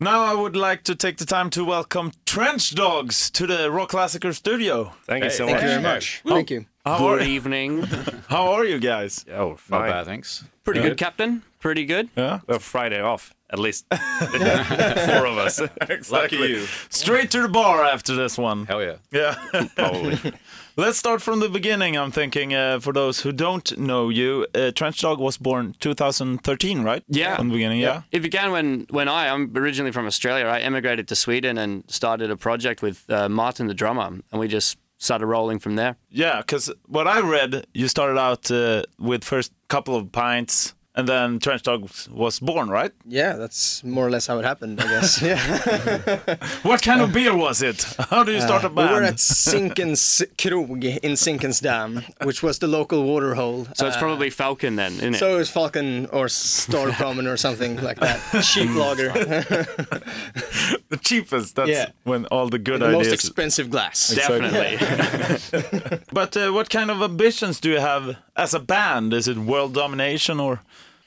Now I would like to take the time to welcome Trench Dogs to the Rockklassiker studio. Thank you so Thank much. you very much. Thank you. How Good are, evening. how are you guys? Yeah, oh, Not fine. bad, thanks. Pretty good, Captain. Pretty good. Yeah, Well, Friday off, at least. Four of us. exactly. you. Straight to the bar after this one. Hell yeah. Yeah. Probably. Let's start from the beginning. I'm thinking, uh, for those who don't know you, uh, Trench Dog was born 2013, right? Yeah. From the beginning, yeah. It began when, when I, I'm originally from Australia, I emigrated to Sweden and started a project with uh, Martin the drummer, and we just started rolling from there. Yeah, because what I read, you started out uh, with first couple of pints, and then Trench Dog was born, right? Yeah, that's more or less how it happened, I guess. Yeah. What kind of beer was it? How do you start a Uh, we band? were at Zinkens Krog in Zinkensdamm, which was the local water hole. So it's Uh, probably Falcon then, isn't it? So it was Falcon or Storcommon or something like that. Cheap lager. the cheapest. That's Yeah. when all the good the most expensive glass. Definitely. but uh, what kind of ambitions do you have as a band? Is it world domination or?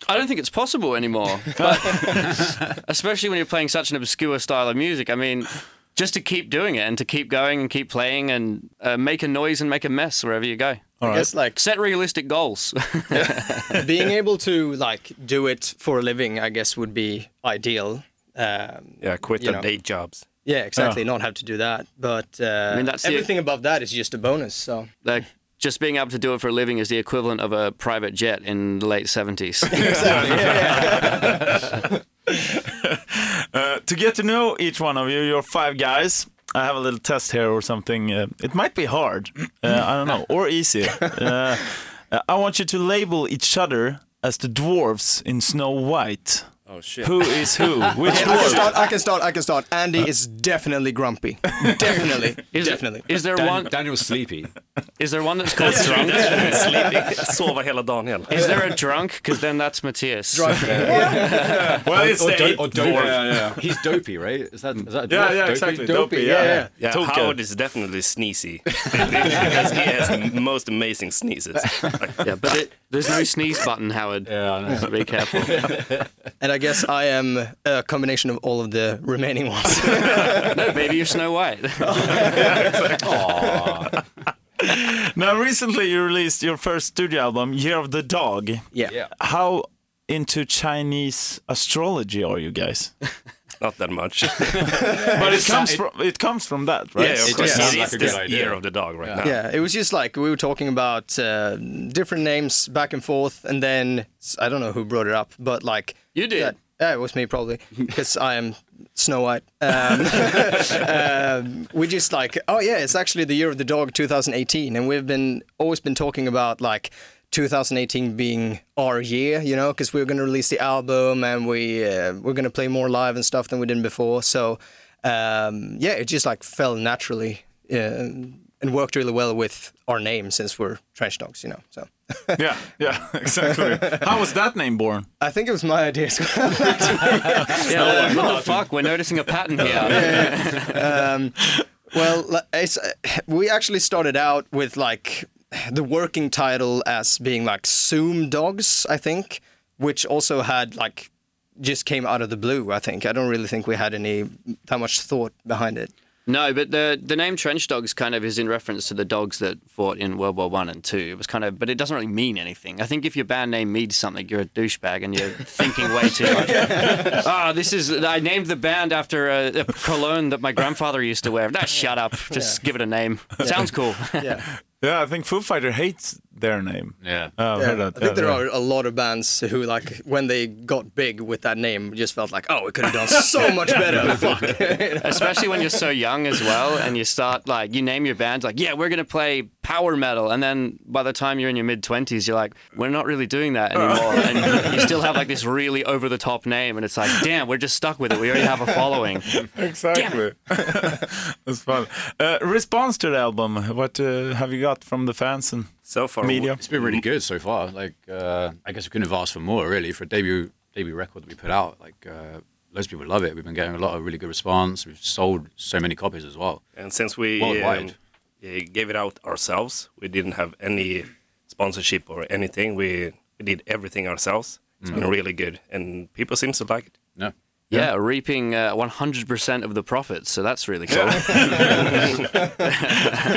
I don't think it's possible anymore. But especially when you're playing such an obscure style of music. I mean, just to keep doing it and to keep going and keep playing and uh, make a noise and make a mess wherever you go. I guess like Set realistic goals. being able to like do it for a living, I guess would be ideal. Um, Yeah, quit the know. day jobs. yeah, exactly. Not have to do that, but uh, mean, that's the- everything above that is just a bonus. So like just being able to do it for a living is the equivalent of a private jet in the late 70s. Uh, to get to know each one of you, you're five guys. I have a little test here or something. Uh, it might be hard. Uh, I don't know, or easy. Uh, I want you to label each other as the dwarves in Snow White. Oh, shit. Who is who? Which I can start. I can start. I can start. Andy is definitely grumpy. definitely. Is, definitely. is there Dan- one Daniel's sleepy. is there one that's called drunk? Sleeping. Sova hela dagen hela. Is there a drunk? Because then that's Matthias. Drunk. Well, it's Or, the do- eighth or dopey. dwarf. Yeah, yeah. He's dopey, right? Is that, is that a Yeah, yeah, Dopey? exactly. Dopey, Dopey, yeah, yeah. yeah. Yeah, Howard is definitely sneezy. because he has the most amazing sneezes. Yeah, but it, there's no sneeze button, Howard. Yeah, I know. So be careful. And I guess I am a combination of all of the remaining ones. No, baby, you're Snow White. Now, recently you released your first studio album, Year of the Dog. yeah. Yeah. How into Chinese astrology are you guys? Not that much. But it comes from it comes from that, right? yeah, of It course. sounds It like is a this good idea. year of the dog right now. Yeah, it was just like we were talking about uh, different names back and forth, and then I don't know who brought it up, but like You did. that- yeah, it was me probably because I am Snow White. Um, um, we just like, oh yeah, it's actually the year of the dog, 2018, and we've been always been talking about like 2018 being our year, you know, because we are going to release the album and we uh, we're going to play more live and stuff than we did before. So um, yeah, it just like fell naturally. Uh, and worked really well with our name since we're Trench Dogs, you know. So Yeah, yeah, exactly. How was that name born? I think it was my idea as well. Yeah, what the fuck? We're noticing a pattern here. um, well, it's, uh, we actually started out with like the working title as being like Zoom Dogs, I think, which also had like just came out of the blue. I think I don't really think we had any that much thought behind it. No, but the the name Trench Dogs kind of is in reference to the dogs that fought in World War One and Two. It was kind of, but it doesn't really mean anything. I think if your band name means something, you're a douchebag and you're thinking way too much. Ah, this is. I named the band after a, a cologne that my grandfather used to wear. Nah, shut up. Just give it a name. Sounds cool. Yeah, Yeah, I think Foo Fighter hates their name. Yeah. Oh, I've yeah. that. I think yeah, there yeah. are a lot of bands who like when they got big with that name, just felt like, oh, we could have done so much better. Fuck. Especially when you're so young as well, and you start like you name your band like, yeah, we're gonna play power metal, and then by the time you're in your mid twenties, you're like, we're not really doing that anymore, and you still have like this really over the top name, and it's like, damn, we're just stuck with it. We already have a following. Exactly. That's fun. Uh, response to the album. What uh, have you got from the fans and So far, media? It's been really good so far. Like, uh, I guess we couldn't have asked for more, really, for a debut debut record that we put out. Like, uh, loads of people love it. We've been getting a lot of really good response. We've sold so many copies as well. And since we Worldwide. um, yeah, gave it out ourselves, we didn't have any sponsorship or anything. We we did everything ourselves. It's been really good, and people seem to like it. No. Yeah, reaping uh, 100% of the profits. So that's really cool.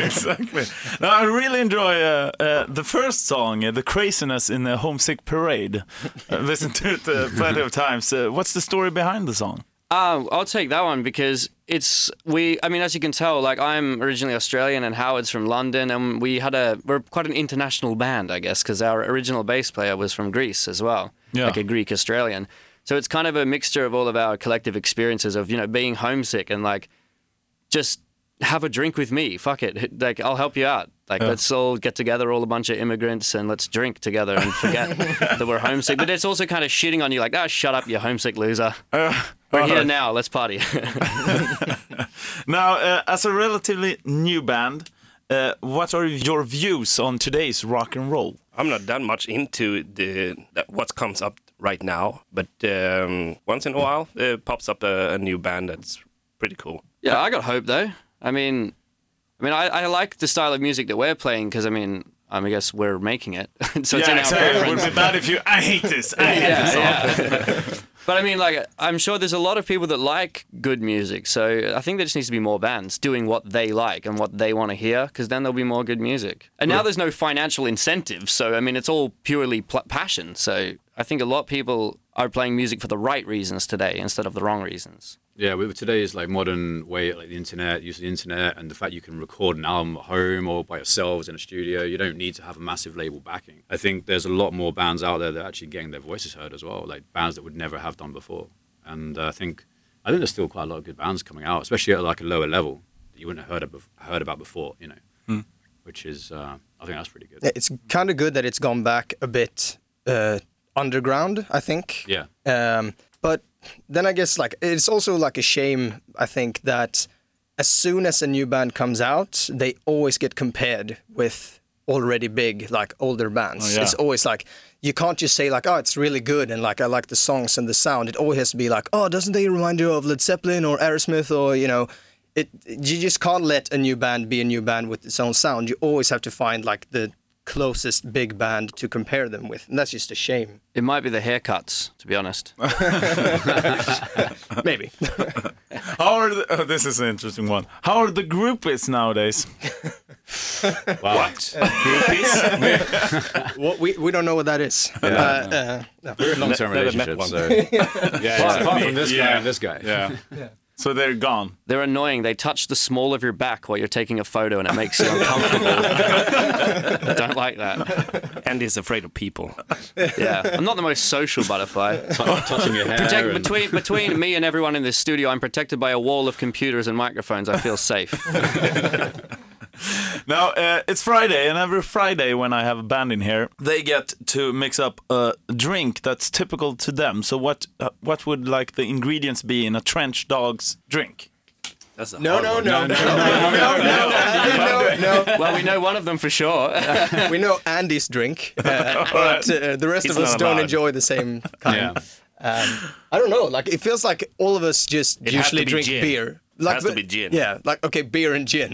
exactly. No, I really enjoy uh, uh, the first song, uh, "The Craziness in the Homesick Parade." I've listened to it uh, plenty of times. Uh, what's the story behind the song? Um, I'll take that one because it's we. I mean, as you can tell, like I'm originally Australian and Howard's from London, and we had a we're quite an international band, I guess, because our original bass player was from Greece as well, Yeah. like a Greek Australian. So it's kind of a mixture of all of our collective experiences of you know being homesick and like just have a drink with me. Fuck it, like I'll help you out. Like let's all get together, all a bunch of immigrants, and let's drink together and forget that we're homesick. But it's also kind of shitting on you, like, ah, shut up, you homesick loser. We're here now. Let's party. Now, uh, as a relatively new band, uh, what are your views on today's rock and roll? I'm not that much into the that what comes up right now, but um, once in a while, uh, pops up a, a new band that's pretty cool. yeah, I got hope though. I mean, I mean, I, I like the style of music that we're playing because I mean, I guess we're making it, so it's in our It would be bad if you. I hate this. I hate this song. yeah. But I mean, like, I'm sure there's a lot of people that like good music. So I think there just needs to be more bands doing what they like and what they want to hear, because then there'll be more good music. And now there's no financial incentive. So I mean, it's all purely pl- passion. So I think a lot of people are playing music for the right reasons today instead of the wrong reasons. Yeah, with today's like modern way, like the internet, use of the internet, and the fact you can record an album at home or by yourselves in a studio, you don't need to have a massive label backing. I think there's a lot more bands out there that are actually getting their voices heard as well, like bands that would never have done before. And uh, I think I think there's still quite a lot of good bands coming out, especially at like a lower level that you wouldn't have heard of, heard about before, you know, which is uh, I think that's pretty good. It's kind of good that it's gone back a bit uh, underground, I think. Yeah. Um, but then I guess like it's also like a shame. I think that as soon as a new band comes out, they always get compared with already big like older bands. Oh, yeah. It's always like you can't just say like oh it's really good and like I like the songs and the sound. It always has to be like oh doesn't they remind you of Led Zeppelin or Aerosmith or you know. It, you just can't let a new band be a new band with its own sound. You always have to find like the closest big band to compare them with, and that's just a shame. It might be the haircuts, to be honest. Maybe. How are the, oh, this is an interesting one. How are the groupies nowadays? What? Well, we, we don't know what that is. Uh, uh, no. We're in long-term relationships, so yeah. Apart, apart from this guy and this guy, Yeah. So they're gone. They're annoying. They touch the small of your back while you're taking a photo, and it makes you uncomfortable. I don't like that. Andy's afraid of people. Yeah, I'm not the most social butterfly. touching your hair. Protect, and- between between me and everyone in this studio, I'm protected by a wall of computers and microphones. I feel safe. Now uh, it's Friday, and every Friday when I have a band in here, they get to mix up a drink that's typical to them. So what uh, what would like the ingredients be in a trench dog's drink? That's a No, hard no, one. no, no, no, no, no, no. Well, we know one of them for sure. We know Andy's drink, uh, but uh, the rest He's of us don't allowed. enjoy the same kind. Yeah. Um, I don't know. Like it feels like all of us just It usually drink gin. beer. Like, has to be gin. Yeah, like okay, beer and gin.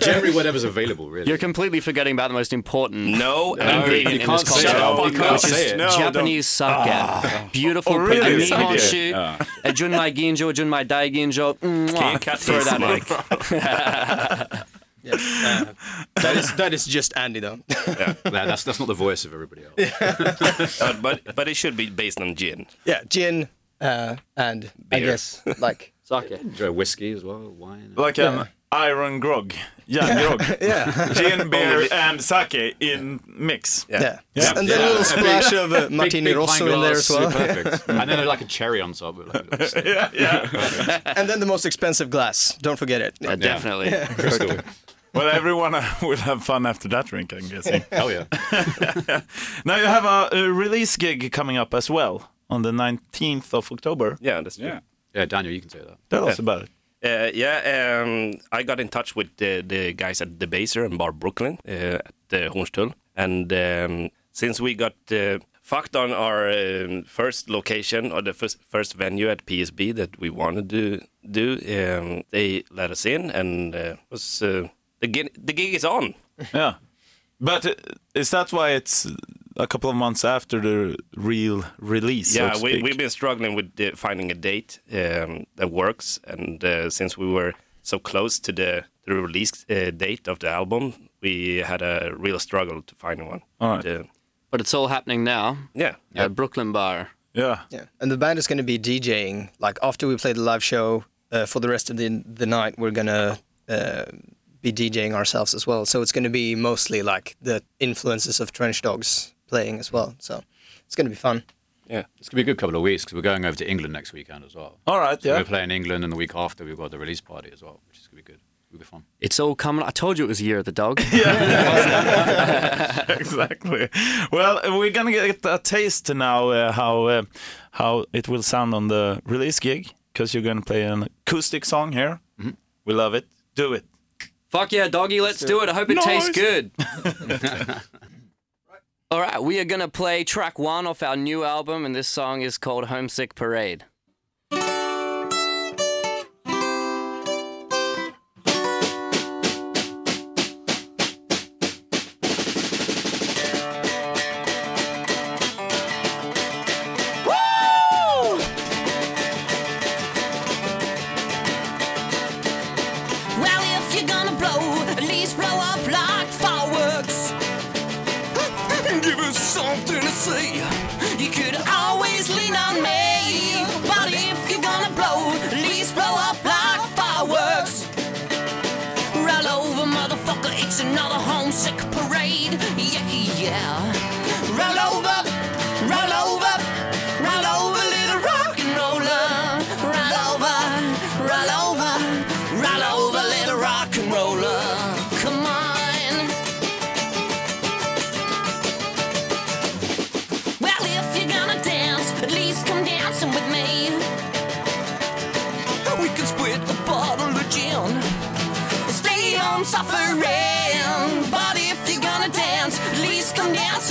Generally, whatever's available, really. You're completely forgetting about the most important No, ingredient you in can't this say cocktail, it. You can't which is say it. No, Japanese sake. Beautiful, Oh, pretty really? nihonshu, Yeah. a junmai ginjo, a junmai daiginjo. Mwah. cut Throw this, that in. Mike. that is that is just Andy though. That- that's that's not the voice of everybody else. Uh, but but it should be based on gin. yeah, gin uh, and I guess like Sake. Enjoy whiskey as well, wine. Like an iron grog, yeah, grog, yeah. gin, beer, and sake in mix. Yeah. Yeah. Yeah. and then a little splash of uh, Martini Rosso in there as well. Perfect. and then like a cherry on top. With like, Yeah, yeah. and then the most expensive glass. Don't forget it. Uh, definitely. crystal. well, everyone uh, will have fun after that drink, I'm guessing. Hell yeah. now you have a, a release gig coming up as well on the 19th of October. Yeah, that's true. Yeah, Daniel, you can say that. Tell us about it. Uh, yeah, um, I got in touch with the, the guys at the Baser and Bar Brooklyn uh, at the Hornstull, and um, since we got uh, fucked on our um, first location or the first, first venue at PSB that we wanted to do, um, they let us in, and uh, was uh, the gig, the gig is on. Yeah. But uh, is that why it's a couple of months after the real release. so yeah, to we, speak. we've been struggling with uh, finding a date um, that works, and uh, since we were so close to the, the release uh, date of the album, we had a real struggle to find one. All right. And, uh, But it's all happening now yeah, at Brooklyn Bar. Yeah. Yeah, and the band is going to be DJing. Like after we play the live show uh, for the rest of the the night, we're gonna uh, be DJing ourselves as well. So it's going to be mostly like the influences of Trench Dogs playing as well. So it's going to be fun. yeah. It's gonna be a good couple of weeks because we're going over to England next weekend as well. All right. So Yeah. we're playing England, and the week after we've got the release party as well, which is gonna be good. It'll be fun. It's all coming. I told you it was the year of the dog. yeah, exactly. Well, we're gonna get a taste now uh, how uh, how it will sound on the release gig because you're gonna play an acoustic song here. We love it. Do it. Fuck yeah, doggy, let's do it. I hope it tastes Nice. good. All right, we are going to play track one off our new album, and this song is called Homesick Parade.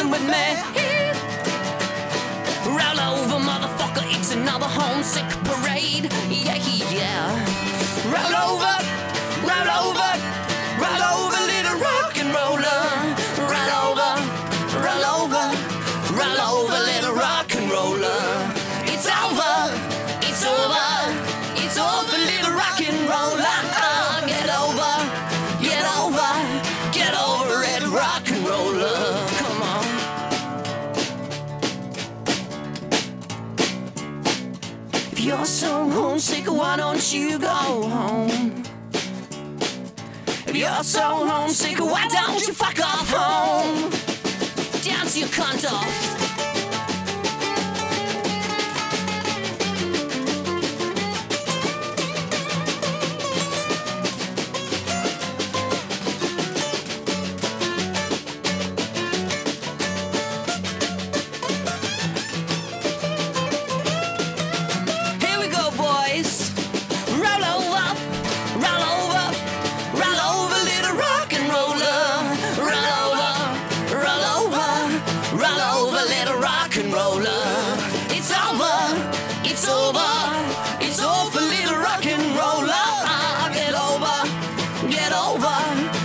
Dancing with me. Roll over, motherfucker, it's another homesick parade. Why don't you go home? If you're so homesick, why don't you fuck off home? Dance your cunt off. Get over,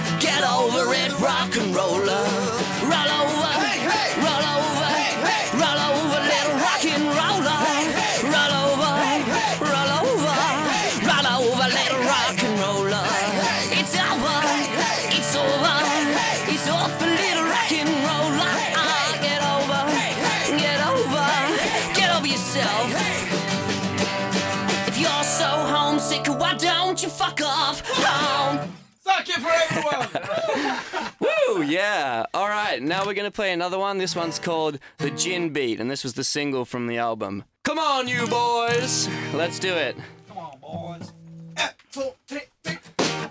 yeah. All right, now we're going to play another one. This one's called The Gin Beat, and this was the single from the album. Come on, you boys. Let's do it. Come on, boys.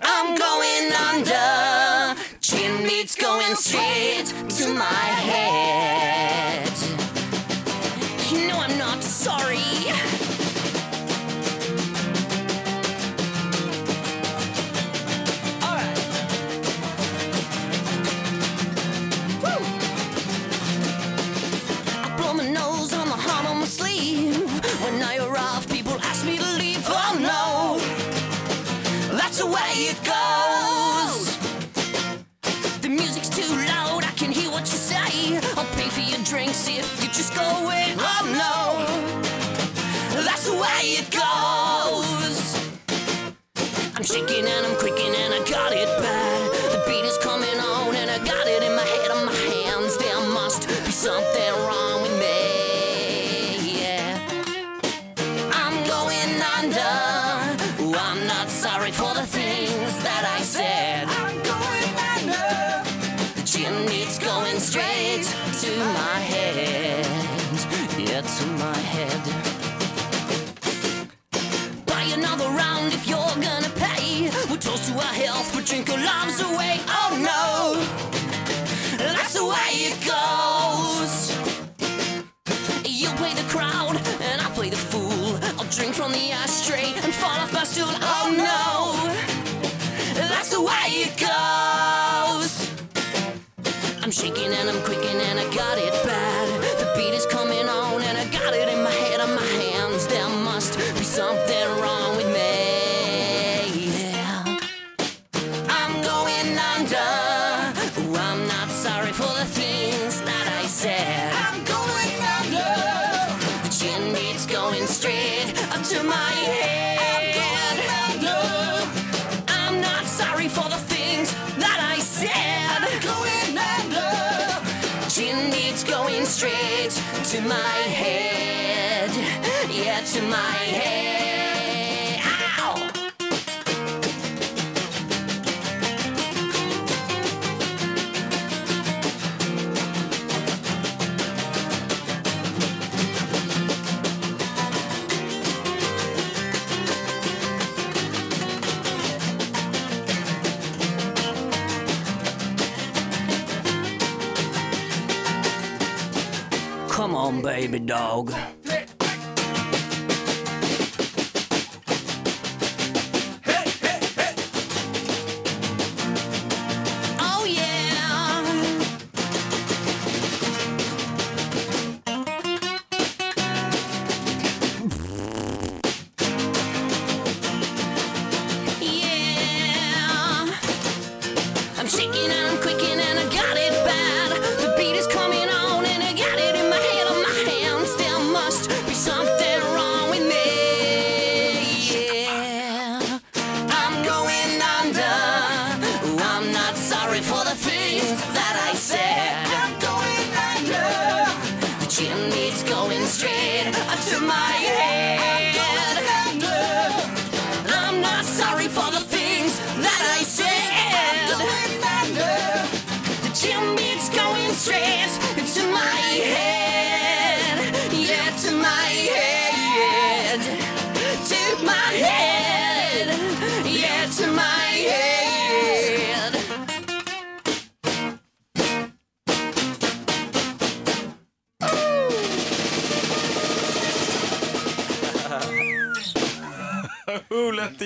I'm going under. Gin beats going straight to my head. And fall off my stool. Oh no, that's the way it goes. I'm shaking and I'm quaking and I got it bad. The beat is coming on and I got it in my head and my hands. There must be something baby dog. My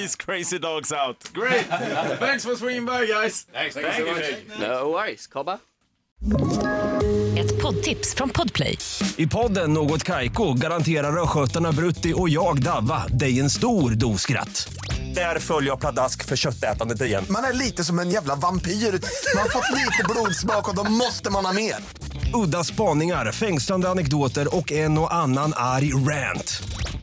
these crazy dogs out? Great! Thanks for swinging by guys. Thanks, thank you so much. No worries, Cobba. Ett poddtips från Podplay. I podden Något Kaiko garanterar östgötarna Brutti och jag, Davva, dig en stor dos skratt. Där följer jag pladask för köttätandet igen. Man är lite som en jävla vampyr. Man har fått lite blodsmak och då måste man ha mer. Udda spaningar, fängslande anekdoter och en och annan arg rant.